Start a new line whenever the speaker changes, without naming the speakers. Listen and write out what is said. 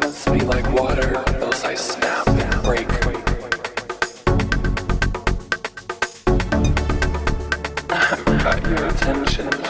Silence me like water, else I snap and break. I've got your attention.